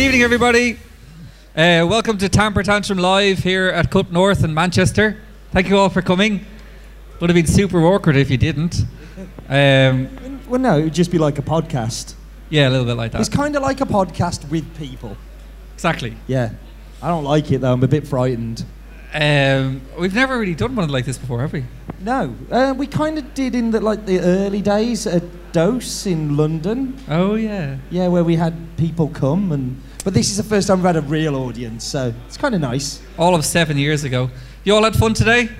Good evening, everybody. Uh, welcome to Tamper Tantrum Live here at Cup North in Manchester. Thank you all for coming. Would have been super awkward if you didn't. Um, Well, no, it would just be like a podcast. yeah, a little bit like that. It's kind of like a podcast with people. Exactly. Yeah. I don't like it though. I'm a bit frightened. Um, we've never really done one like this before, have we? No, uh, we kind of did in the like the early days at Dose in London. Oh yeah. Yeah, where we had people come and. But this is the first time we've had a real audience, so it's kind of nice. All of seven years ago. You all had fun today?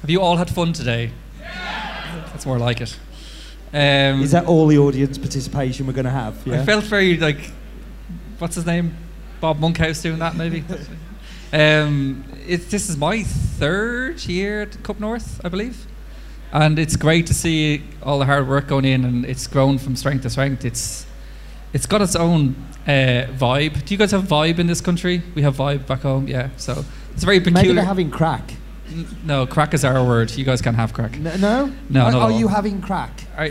Have you all had fun today? That's more like it. Um, Is that all the audience participation we're going to have? Yeah. I felt very like, what's his name? Bob Monkhouse doing that maybe. um, it, this is my third year at Cup North, I believe, and it's great to see all the hard work going in, and it's grown from strength to strength. It's it's got its own uh, vibe. Do you guys have vibe in this country? We have vibe back home, yeah. So it's very Maybe peculiar. they're having crack. N- no, crack is our word. You guys can't have crack. N- no. No, Are, are you having crack?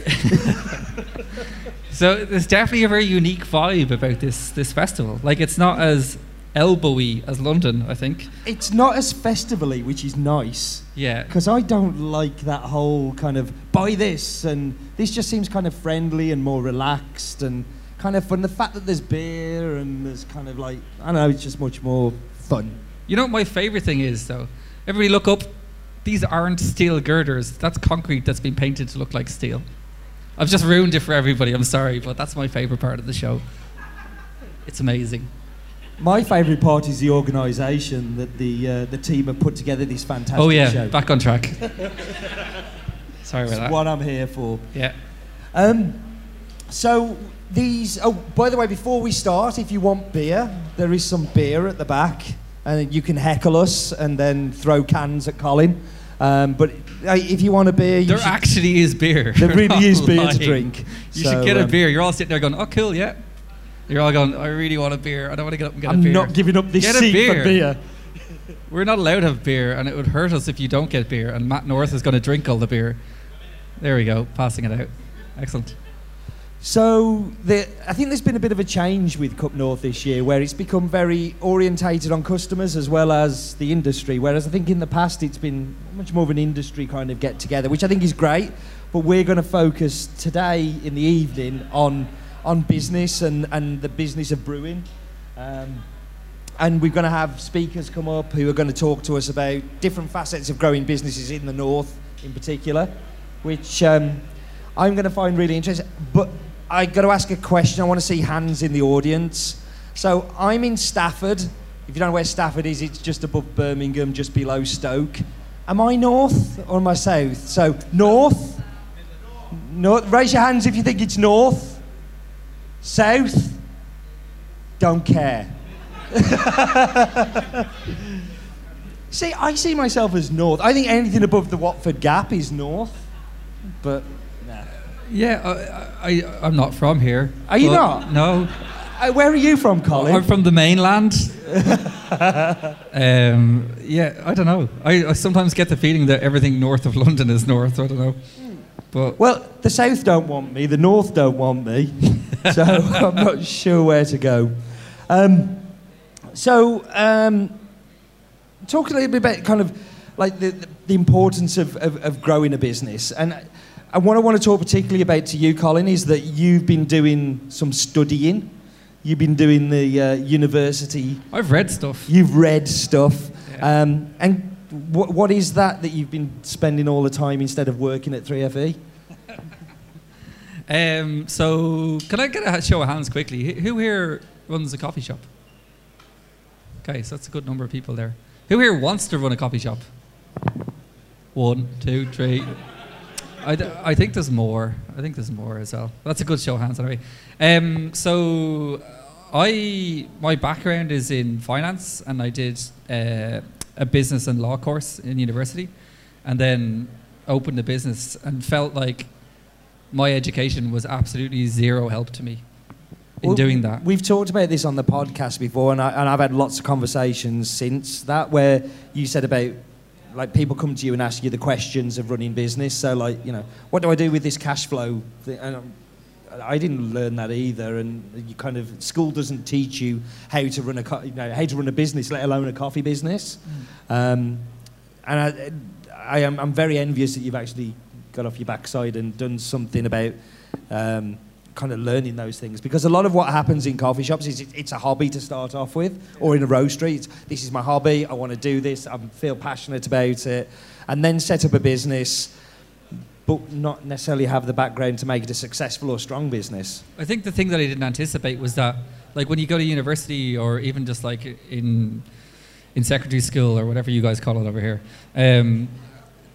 So there's definitely a very unique vibe about this this festival. Like it's not as elbowy as London, I think. It's not as festivally, which is nice. Yeah. Because I don't like that whole kind of buy this, and this just seems kind of friendly and more relaxed and kind of fun. The fact that there's beer and there's kind of like, I don't know, it's just much more fun. You know what my favorite thing is though? Everybody look up. These aren't steel girders. That's concrete that's been painted to look like steel. I've just ruined it for everybody. I'm sorry, but that's my favorite part of the show. It's amazing. My favourite part is the organisation that the uh, the team have put together this fantastic show. oh yeah, show. back on track. sorry about It's that. what I'm here for. Yeah. Um, so these. Oh, by the way, before we start, if you want beer, there is some beer at the back, and you can heckle us and then throw cans at Colin. Um, but uh, if you want a beer, you There should, actually is beer. there really is beer lying. to drink. You So, should get a um, beer. You're all sitting there going, "Oh, cool, yeah." You're all going, "I really want a beer. I don't want to get up and get I'm a beer." not giving up this Get a seat beer. for beer. We're not allowed to have beer, and it would hurt us if you don't get beer. And Matt North is going to drink all the beer. There we go, passing it out. Excellent. So the, I think there's been a bit of a change with Cup North this year, where it's become very orientated on customers as well as the industry. Whereas I think in the past it's been much more of an industry kind of get together, which I think is great. But we're going to focus today in the evening on on business and, and the business of brewing. Um, and we're going to have speakers come up who are going to talk to us about different facets of growing businesses in the north, in particular, which um, I'm going to find really interesting. But I got to ask a question. I want to see hands in the audience. So I'm in Stafford. If you don't know where Stafford is, it's just above Birmingham, just below Stoke. Am I north or am I south? So north. North. Raise your hands if you think it's north. South. Don't care. see, I see myself as north. I think anything above the Watford Gap is north. But. Yeah, I, I, I'm not from here. Are you not? No. Uh, where are you from, Colin? I'm from the mainland. um, yeah, I don't know. I, I sometimes get the feeling that everything north of London is north. I don't know. But Well, the south don't want me, the north don't want me, so I'm not sure where to go. Um, so, um, talk a little bit about kind of like the, the importance of, of, of growing a business. And, and what I want to talk particularly about to you, Colin, is that you've been doing some studying. You've been doing the uh, university. I've read stuff. You've read stuff. Yeah. Um, and what, what is that that you've been spending all the time instead of working at E? 3FE? Um, so, can I get a show of hands quickly? Who here runs a coffee shop? Okay, so that's a good number of people there. Who here wants to run a coffee shop? One, two, three. I, d- I think there's more. I think there's more as well. That's a good show of hands anyway. Um, so, I my background is in finance, and I did uh, a business and law course in university, and then opened a business and felt like my education was absolutely zero help to me in Well, doing that. We've talked about this on the podcast before, and, I, and I've had lots of conversations since that where you said about like people come to you and ask you the questions of running business. So like you know, what do I do with this cash flow? thing? And, um, I didn't learn that either, and you kind of school doesn't teach you how to run a co- you know how to run a business, let alone a coffee business. Um, and I, I am I'm very envious that you've actually got off your backside and done something about. Um, kind of learning those things. Because a lot of what happens in coffee shops is it, it's a hobby to start off with or in a roastery it's, this is my hobby i want to do this i feel passionate about it. And then set up a business but not necessarily have the background to make it a successful or strong business. I think the thing that I didn't anticipate was that, like, when you go to university or even just like in in secondary school or whatever you guys call it over here, um,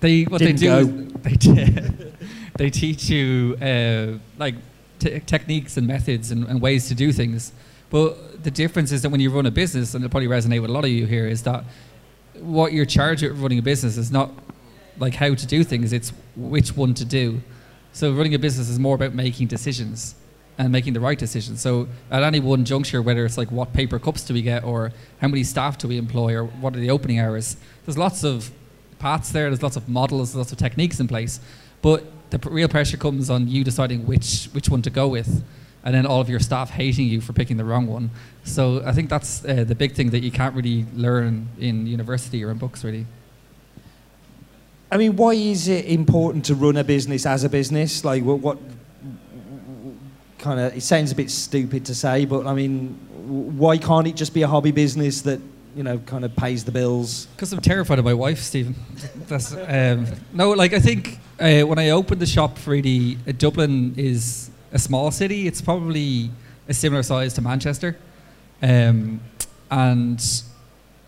they what Didn't they do is they they teach you uh, like t- techniques and methods and, and ways to do things. But the difference is that when you run a business, and it'll probably resonate with a lot of you here, is that what you're charged with running a business is not like how to do things; it's which one to do. So running a business is more about making decisions and making the right decisions. So at any one juncture, whether it's like what paper cups do we get, or how many staff do we employ, or what are the opening hours, there's lots of paths there. There's lots of models, lots of techniques in place, but the real pressure comes on you deciding which which one to go with, and then all of your staff hating you for picking the wrong one. So I think that's uh, the big thing that you can't really learn in university or in books, really. I mean, why is it important to run a business as a business? Like, what, what kind of? It sounds a bit stupid to say, but I mean, why can't it just be a hobby business that you know kind of pays the bills? Because I'm terrified of my wife, Stephen. That's um, no, like I think uh, when I opened the shop, really, uh, Dublin is a small city. It's probably a similar size to Manchester, um, and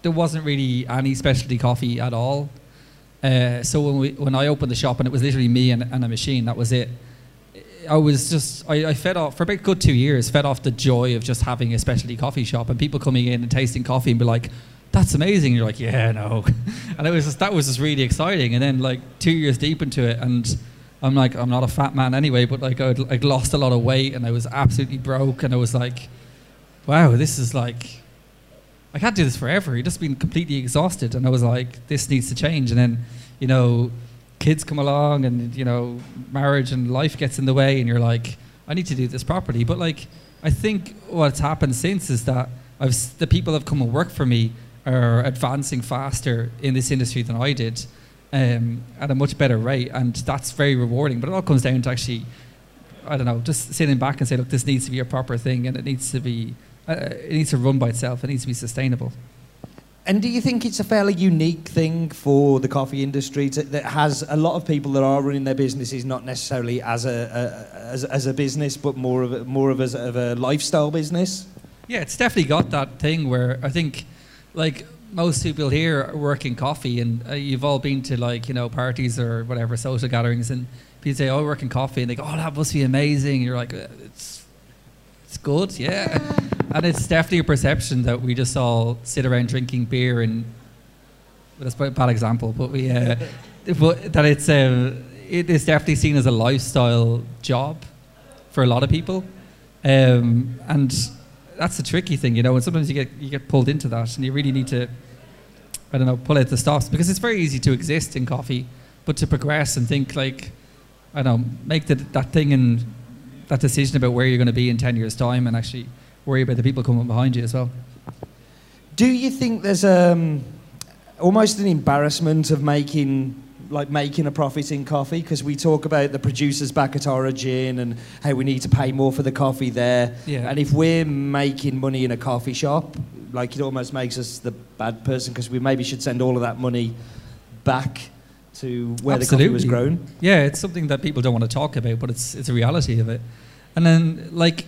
there wasn't really any specialty coffee at all. Uh, so when we when I opened the shop and it was literally me and, and a machine, that was it. I was just I, I fed off for about good two years, fed off the joy of just having a specialty coffee shop and people coming in and tasting coffee and be like, "That's amazing." You're like, "Yeah, no," and it was just, that was just really exciting. And then like two years deep into it, and I'm like, I'm not a fat man anyway, but like I'd, lost a lot of weight and I was absolutely broke, and I was like, "Wow, this is like." I can't do this forever. You've just been completely exhausted, and I was like, "This needs to change." And then, you know, kids come along, and you know, marriage and life gets in the way, and you're like, "I need to do this properly." But like, I think what's happened since is that I've the people have come and work for me are advancing faster in this industry than I did, um, at a much better rate, and that's very rewarding. But it all comes down to actually, I don't know, just sitting back and say, "Look, this needs to be a proper thing, and it needs to be." Uh, it needs to run by itself. It needs to be sustainable. And do you think it's a fairly unique thing for the coffee industry to, that has a lot of people that are running their businesses not necessarily as a, a as, as a business, but more of a, more of, as, of a lifestyle business? Yeah, it's definitely got that thing where I think, like most people here work in coffee, and uh, you've all been to like you know parties or whatever social gatherings, and people say, "Oh, I work in coffee," and they go, "Oh, that must be amazing." And you're like, "Uh, "It's it's good, yeah." and it's definitely a perception that we just all sit around drinking beer and. Well, that's a bad example, but we, uh, but that it's uh, it is definitely seen as a lifestyle job for a lot of people, um, and that's the tricky thing, you know. And sometimes you get you get pulled into that, and you really need to, I don't know, pull out the stops because it's very easy to exist in coffee, but to progress and think like, I don't know, make the, that thing and that decision about where you're going to be in ten years' time, and actually worry about the people coming behind you as well. Do you think there's um, almost an embarrassment of making like making a profit in coffee because we talk about the producers back at Origin and how we need to pay more for the coffee there. Yeah. And if we're making money in a coffee shop, like it almost makes us the bad person because we maybe should send all of that money back to where the coffee was grown. Yeah, it's something that people don't want to talk about, but it's it's a reality of it. And then like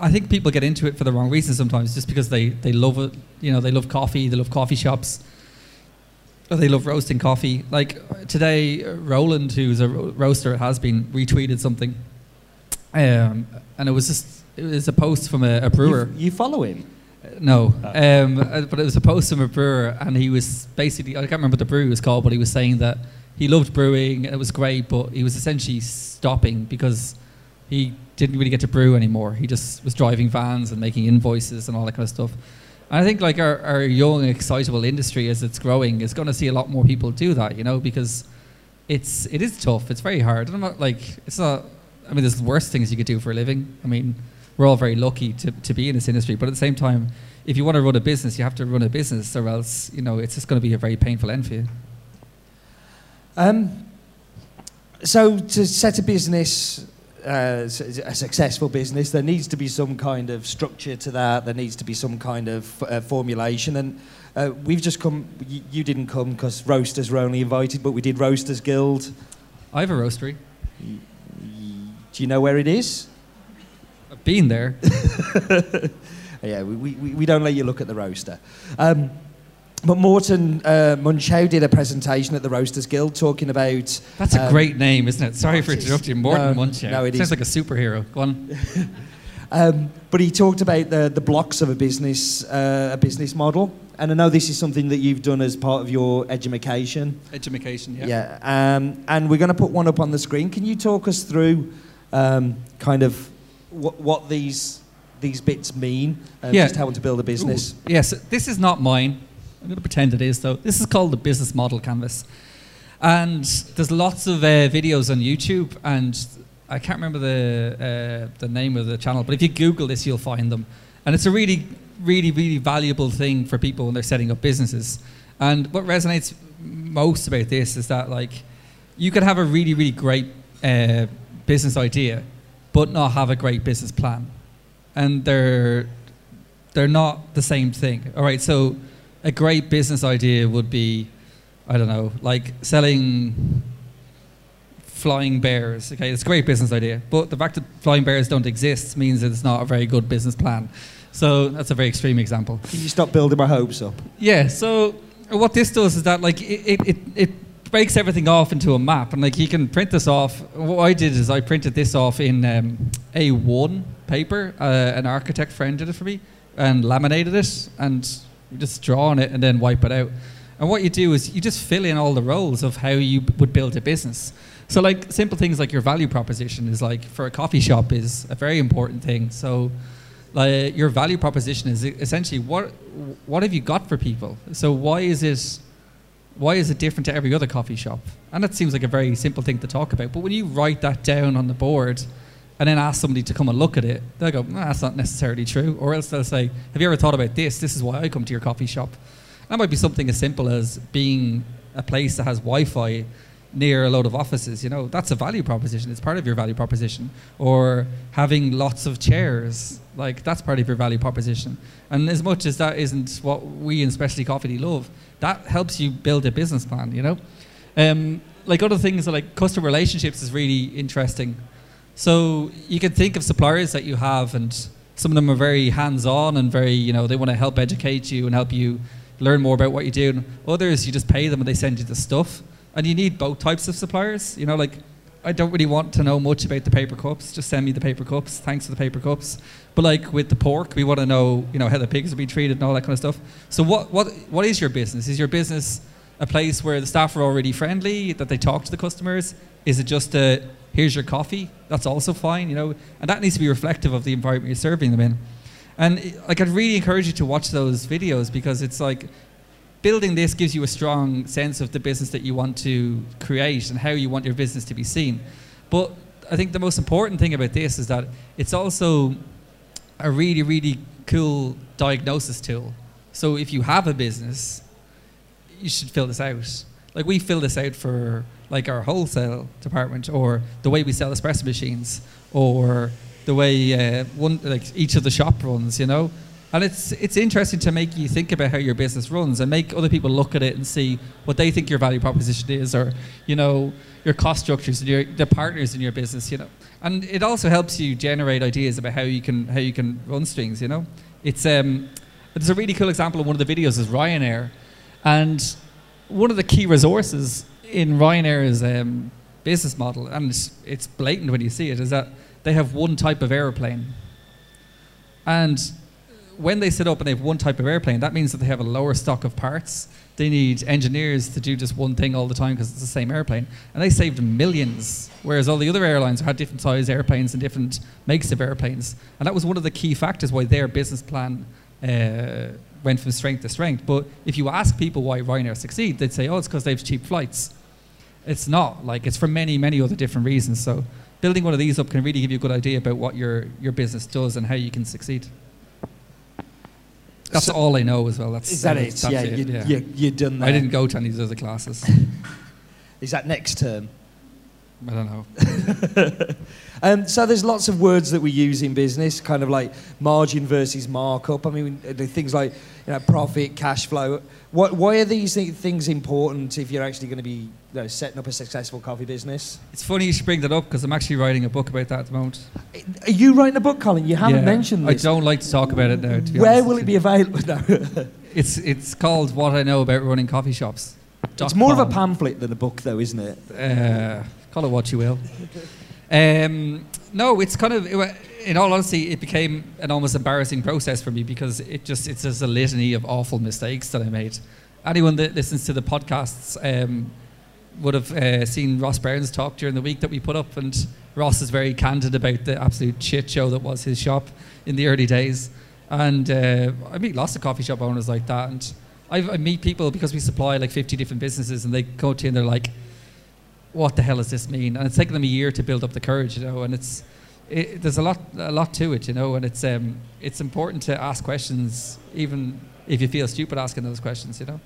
I think people get into it for the wrong reasons sometimes, just because they they love it. You know, they love coffee, they love coffee shops, or they love roasting coffee. Like uh, today, uh, Roland, who's a roaster, has been retweeted something, um, and it was just it was a post from a, a brewer. You, you follow him. No, Oh. um, uh, but it was a post from a brewer, and he was basically I can't remember what the brew was called, but he was saying that he loved brewing and it was great, but he was essentially stopping because he didn't really get to brew anymore. He just was driving vans and making invoices and all that kind of stuff. I think like our, our young, excitable industry as it's growing is going to see a lot more people do that, you know, because it's it is tough. It's very hard. I'm not like it's not I mean, there's worse things you could do for a living. I mean, we're all very lucky to, to be in this industry, but at the same time, if you want to run a business, you have to run a business, or else you know it's just going to be a very painful end for you. Um, so to set a business, uh, a successful business, there needs to be some kind of structure to that. There needs to be some kind of uh, formulation. And uh, we've just come. You, you didn't come because roasters were only invited, but we did Roasters Guild. I have a roastery. Do you know where it is? I've been there. Yeah, we, we, we don't let you look at the roaster. Um, but Morten uh, Munchow did a presentation at the Roasters Guild talking about. That's a um, great name, isn't it? Sorry for it's- interrupting. Morten no, Munchow. no, it Sounds is. like a superhero. Go on. Um, but he talked about the, the blocks of a business, uh, a business model. And I know this is something that you've done as part of your education. Education. Yeah. Yeah. Um, and we're going to put one up on the screen. Can you talk us through um, kind of what, what these these bits mean? Uh, Yeah. Just how to build a business. Ooh, Yes, this is not mine. I'm going to pretend it is, though. This is called the Business Model Canvas. And there's lots of uh, videos on YouTube, and I can't remember the, uh, the name of the channel, but if you Google this, you'll find them. And it's a really, really, really valuable thing for people when they're setting up businesses. And what resonates most about this is that, like, you could have a really, really great uh, business idea, but not have a great business plan. And they're they're not the same thing. All right, so a great business idea would be, I don't know, like selling flying bears. Okay, it's a great business idea, but the fact that flying bears don't exist means that it's not a very good business plan. So that's a very extreme example. Can you stop building my hopes up? Yeah. So what this does is that like it, it, it, it breaks everything off into a map, and like you can print this off. What I did is I printed this off in um, A1 paper. Uh, an architect friend did it for me and laminated it, and you just draw on it and then wipe it out. And what you do is you just fill in all the roles of how you would build a business. So like simple things like your value proposition is like for a coffee shop is a very important thing. So like your value proposition is essentially what what have you got for people? So why is it why is it different to every other coffee shop? And that seems like a very simple thing to talk about. But when you write that down on the board and then ask somebody to come and look at it, they'll go, that's not necessarily true. Or else they'll say, Have you ever thought about this? This is why I come to your coffee shop. That might be something as simple as being a place that has Wi Fi near a load of offices. You know, that's a value proposition. It's part of your value proposition. Or having lots of chairs, like that's part of your value proposition. And as much as that isn't what we in Specialty Coffee love, that helps you build a business plan. You know, um, like other things like customer relationships is really interesting. So you can think of suppliers that you have, and some of them are very hands-on and very, you know, they want to help educate you and help you learn more about what you do. And others, you just pay them and they send you the stuff. And you need both types of suppliers. You know, like I don't really want to know much about the paper cups. Just send me the paper cups. Thanks for the paper cups. But like with the pork, we want to know, you know, how the pigs are being treated and all that kind of stuff. So what, what, what is your business? Is your business a place where the staff are already friendly, that they talk to the customers? Is it just a here's your coffee? That's also fine, you know, and that needs to be reflective of the environment you're serving them in. And like I'd really encourage you to watch those videos because it's like building this gives you a strong sense of the business that you want to create and how you want your business to be seen. But I think the most important thing about this is that it's also a really, really cool diagnosis tool. So if you have a business, you should fill this out. Like we fill this out for like our wholesale department, or the way we sell espresso machines, or the way uh, one like each of the shop runs. You know, and it's it's interesting to make you think about how your business runs and make other people look at it and see what they think your value proposition is, or you know your cost structures and your the partners in your business. You know, and it also helps you generate ideas about how you can how you can run strings. You know, it's um there's a really cool example of one of the videos is Ryanair, and one of the key resources in Ryanair's um, business model, and it's, it's blatant when you see it, is that they have one type of airplane. And when they set up and they have one type of airplane, that means that they have a lower stock of parts. They need engineers to do just one thing all the time because it's the same airplane. And they saved millions, whereas all the other airlines had different size airplanes and different makes of airplanes. And that was one of the key factors why their business plan uh, went from strength to strength. But if you ask people why Ryanair succeed, they'd say, oh, it's because they have cheap flights. It's not. Like, it's for many, many other different reasons. So building one of these up can really give you a good idea about what your your business does and how you can succeed. That's So- all I know as well. That's Is that uh, that's it? Yeah, it, you, yeah. You, you're done there. I didn't go to any of those other classes. Is that next term? I don't know. Um, so there's lots of words that we use in business, kind of like margin versus markup. I mean, things like you know, profit, cash flow. What, why are these things important if you're actually going to be you know, setting up a successful coffee business? It's funny you should bring that up because I'm actually writing a book about that at the moment. Are you writing a book, Colin? You haven't Yeah, mentioned this. I don't like to talk about it now. Where honest will it be available? No. It's it's called What I Know About Running Coffee Shops. it's more of a pamphlet than a book, though, isn't it? Uh, call it what you will. Um, no, it's kind of, it in all honesty, it became an almost embarrassing process for me because it just, it's just a litany of awful mistakes that I made. Anyone that listens to the podcasts um, would have uh, seen Ross Brown's talk during the week that we put up, and Ross is very candid about the absolute shit show that was his shop in the early days. And uh, I meet lots of coffee shop owners like that, and I, I meet people because we supply like 50 different businesses, and they go to and they're like, what the hell does this mean? And it's taken them a year to build up the courage, you know. And it's it, there's a lot a lot to it, you know. And it's um it's important to ask questions, even if you feel stupid asking those questions, you know.